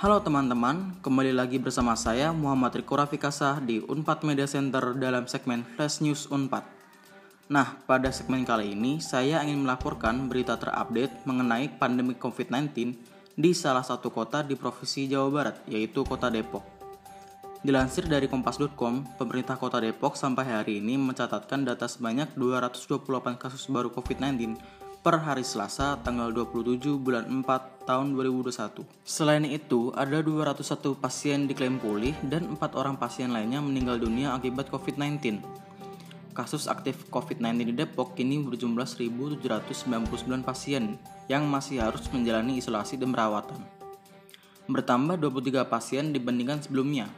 Halo teman-teman, kembali lagi bersama saya Muhammad Riko Rafikasah di Unpad Media Center dalam segmen Flash News Unpad. Nah, pada segmen kali ini saya ingin melaporkan berita terupdate mengenai pandemi COVID-19 di salah satu kota di Provinsi Jawa Barat, yaitu Kota Depok. Dilansir dari kompas.com, pemerintah Kota Depok sampai hari ini mencatatkan data sebanyak 228 kasus baru COVID-19 per hari Selasa tanggal 27 bulan 4 tahun 2021. Selain itu, ada 201 pasien diklaim pulih dan 4 orang pasien lainnya meninggal dunia akibat COVID-19. Kasus aktif COVID-19 di Depok kini berjumlah 1.799 pasien yang masih harus menjalani isolasi dan perawatan. Bertambah 23 pasien dibandingkan sebelumnya.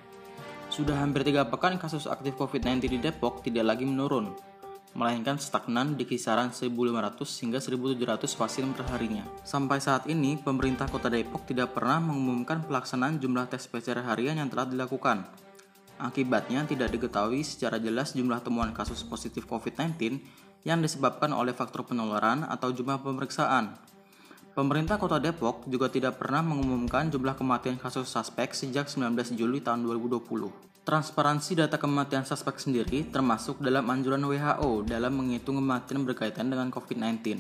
Sudah hampir tiga pekan kasus aktif COVID-19 di Depok tidak lagi menurun, melainkan stagnan di kisaran 1.500 hingga 1.700 pasien per harinya. Sampai saat ini, pemerintah kota Depok tidak pernah mengumumkan pelaksanaan jumlah tes PCR harian yang telah dilakukan. Akibatnya, tidak diketahui secara jelas jumlah temuan kasus positif COVID-19 yang disebabkan oleh faktor penularan atau jumlah pemeriksaan. Pemerintah Kota Depok juga tidak pernah mengumumkan jumlah kematian kasus suspek sejak 19 Juli tahun 2020. Transparansi data kematian suspek sendiri termasuk dalam anjuran WHO dalam menghitung kematian berkaitan dengan COVID-19.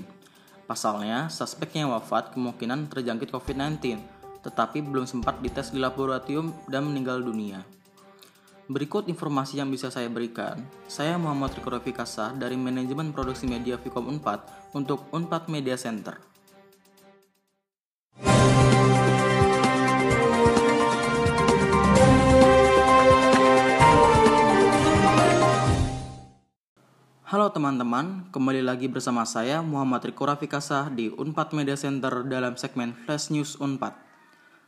Pasalnya, suspek yang wafat kemungkinan terjangkit COVID-19, tetapi belum sempat dites di laboratorium dan meninggal dunia. Berikut informasi yang bisa saya berikan. Saya Muhammad Riko Rafikasa dari Manajemen Produksi Media Vicom Unpad untuk Unpad Media Center. Halo teman-teman, kembali lagi bersama saya Muhammad Riko Rafikasah di Unpad Media Center dalam segmen Flash News Unpad.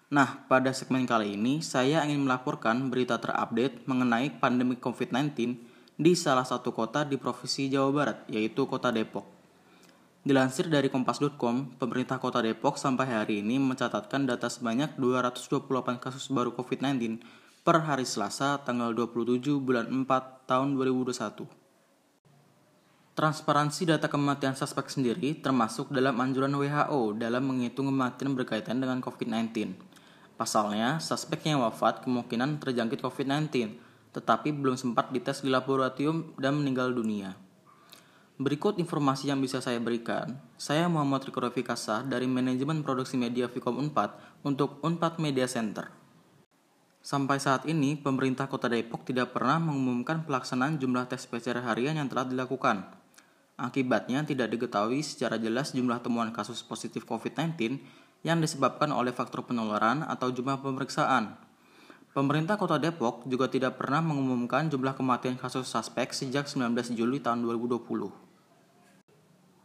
Nah, pada segmen kali ini saya ingin melaporkan berita terupdate mengenai pandemi COVID-19 di salah satu kota di Provinsi Jawa Barat, yaitu Kota Depok. Dilansir dari kompas.com, pemerintah Kota Depok sampai hari ini mencatatkan data sebanyak 228 kasus baru COVID-19 per hari Selasa tanggal 27 bulan 4 tahun 2021. Transparansi data kematian suspek sendiri termasuk dalam anjuran WHO dalam menghitung kematian berkaitan dengan COVID-19. Pasalnya, suspek yang wafat kemungkinan terjangkit COVID-19, tetapi belum sempat dites di laboratorium dan meninggal dunia. Berikut informasi yang bisa saya berikan. Saya Muhammad Riko Rafikasa dari Manajemen Produksi Media Vicom Unpad untuk Unpad Media Center. Sampai saat ini, pemerintah Kota Depok tidak pernah mengumumkan pelaksanaan jumlah tes PCR harian yang telah dilakukan. Akibatnya tidak diketahui secara jelas jumlah temuan kasus positif COVID-19 yang disebabkan oleh faktor penularan atau jumlah pemeriksaan. Pemerintah Kota Depok juga tidak pernah mengumumkan jumlah kematian kasus suspek sejak 19 Juli tahun 2020.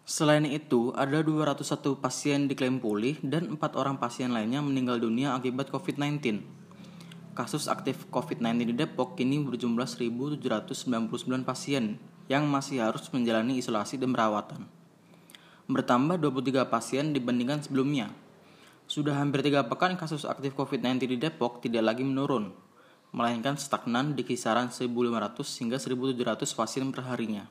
Selain itu, ada 201 pasien diklaim pulih dan 4 orang pasien lainnya meninggal dunia akibat COVID-19. Kasus aktif COVID-19 di Depok kini berjumlah 1.799 pasien yang masih harus menjalani isolasi dan perawatan. Bertambah 23 pasien dibandingkan sebelumnya. Sudah hampir tiga pekan kasus aktif COVID-19 di Depok tidak lagi menurun, melainkan stagnan di kisaran 1.500 hingga 1.700 pasien per harinya.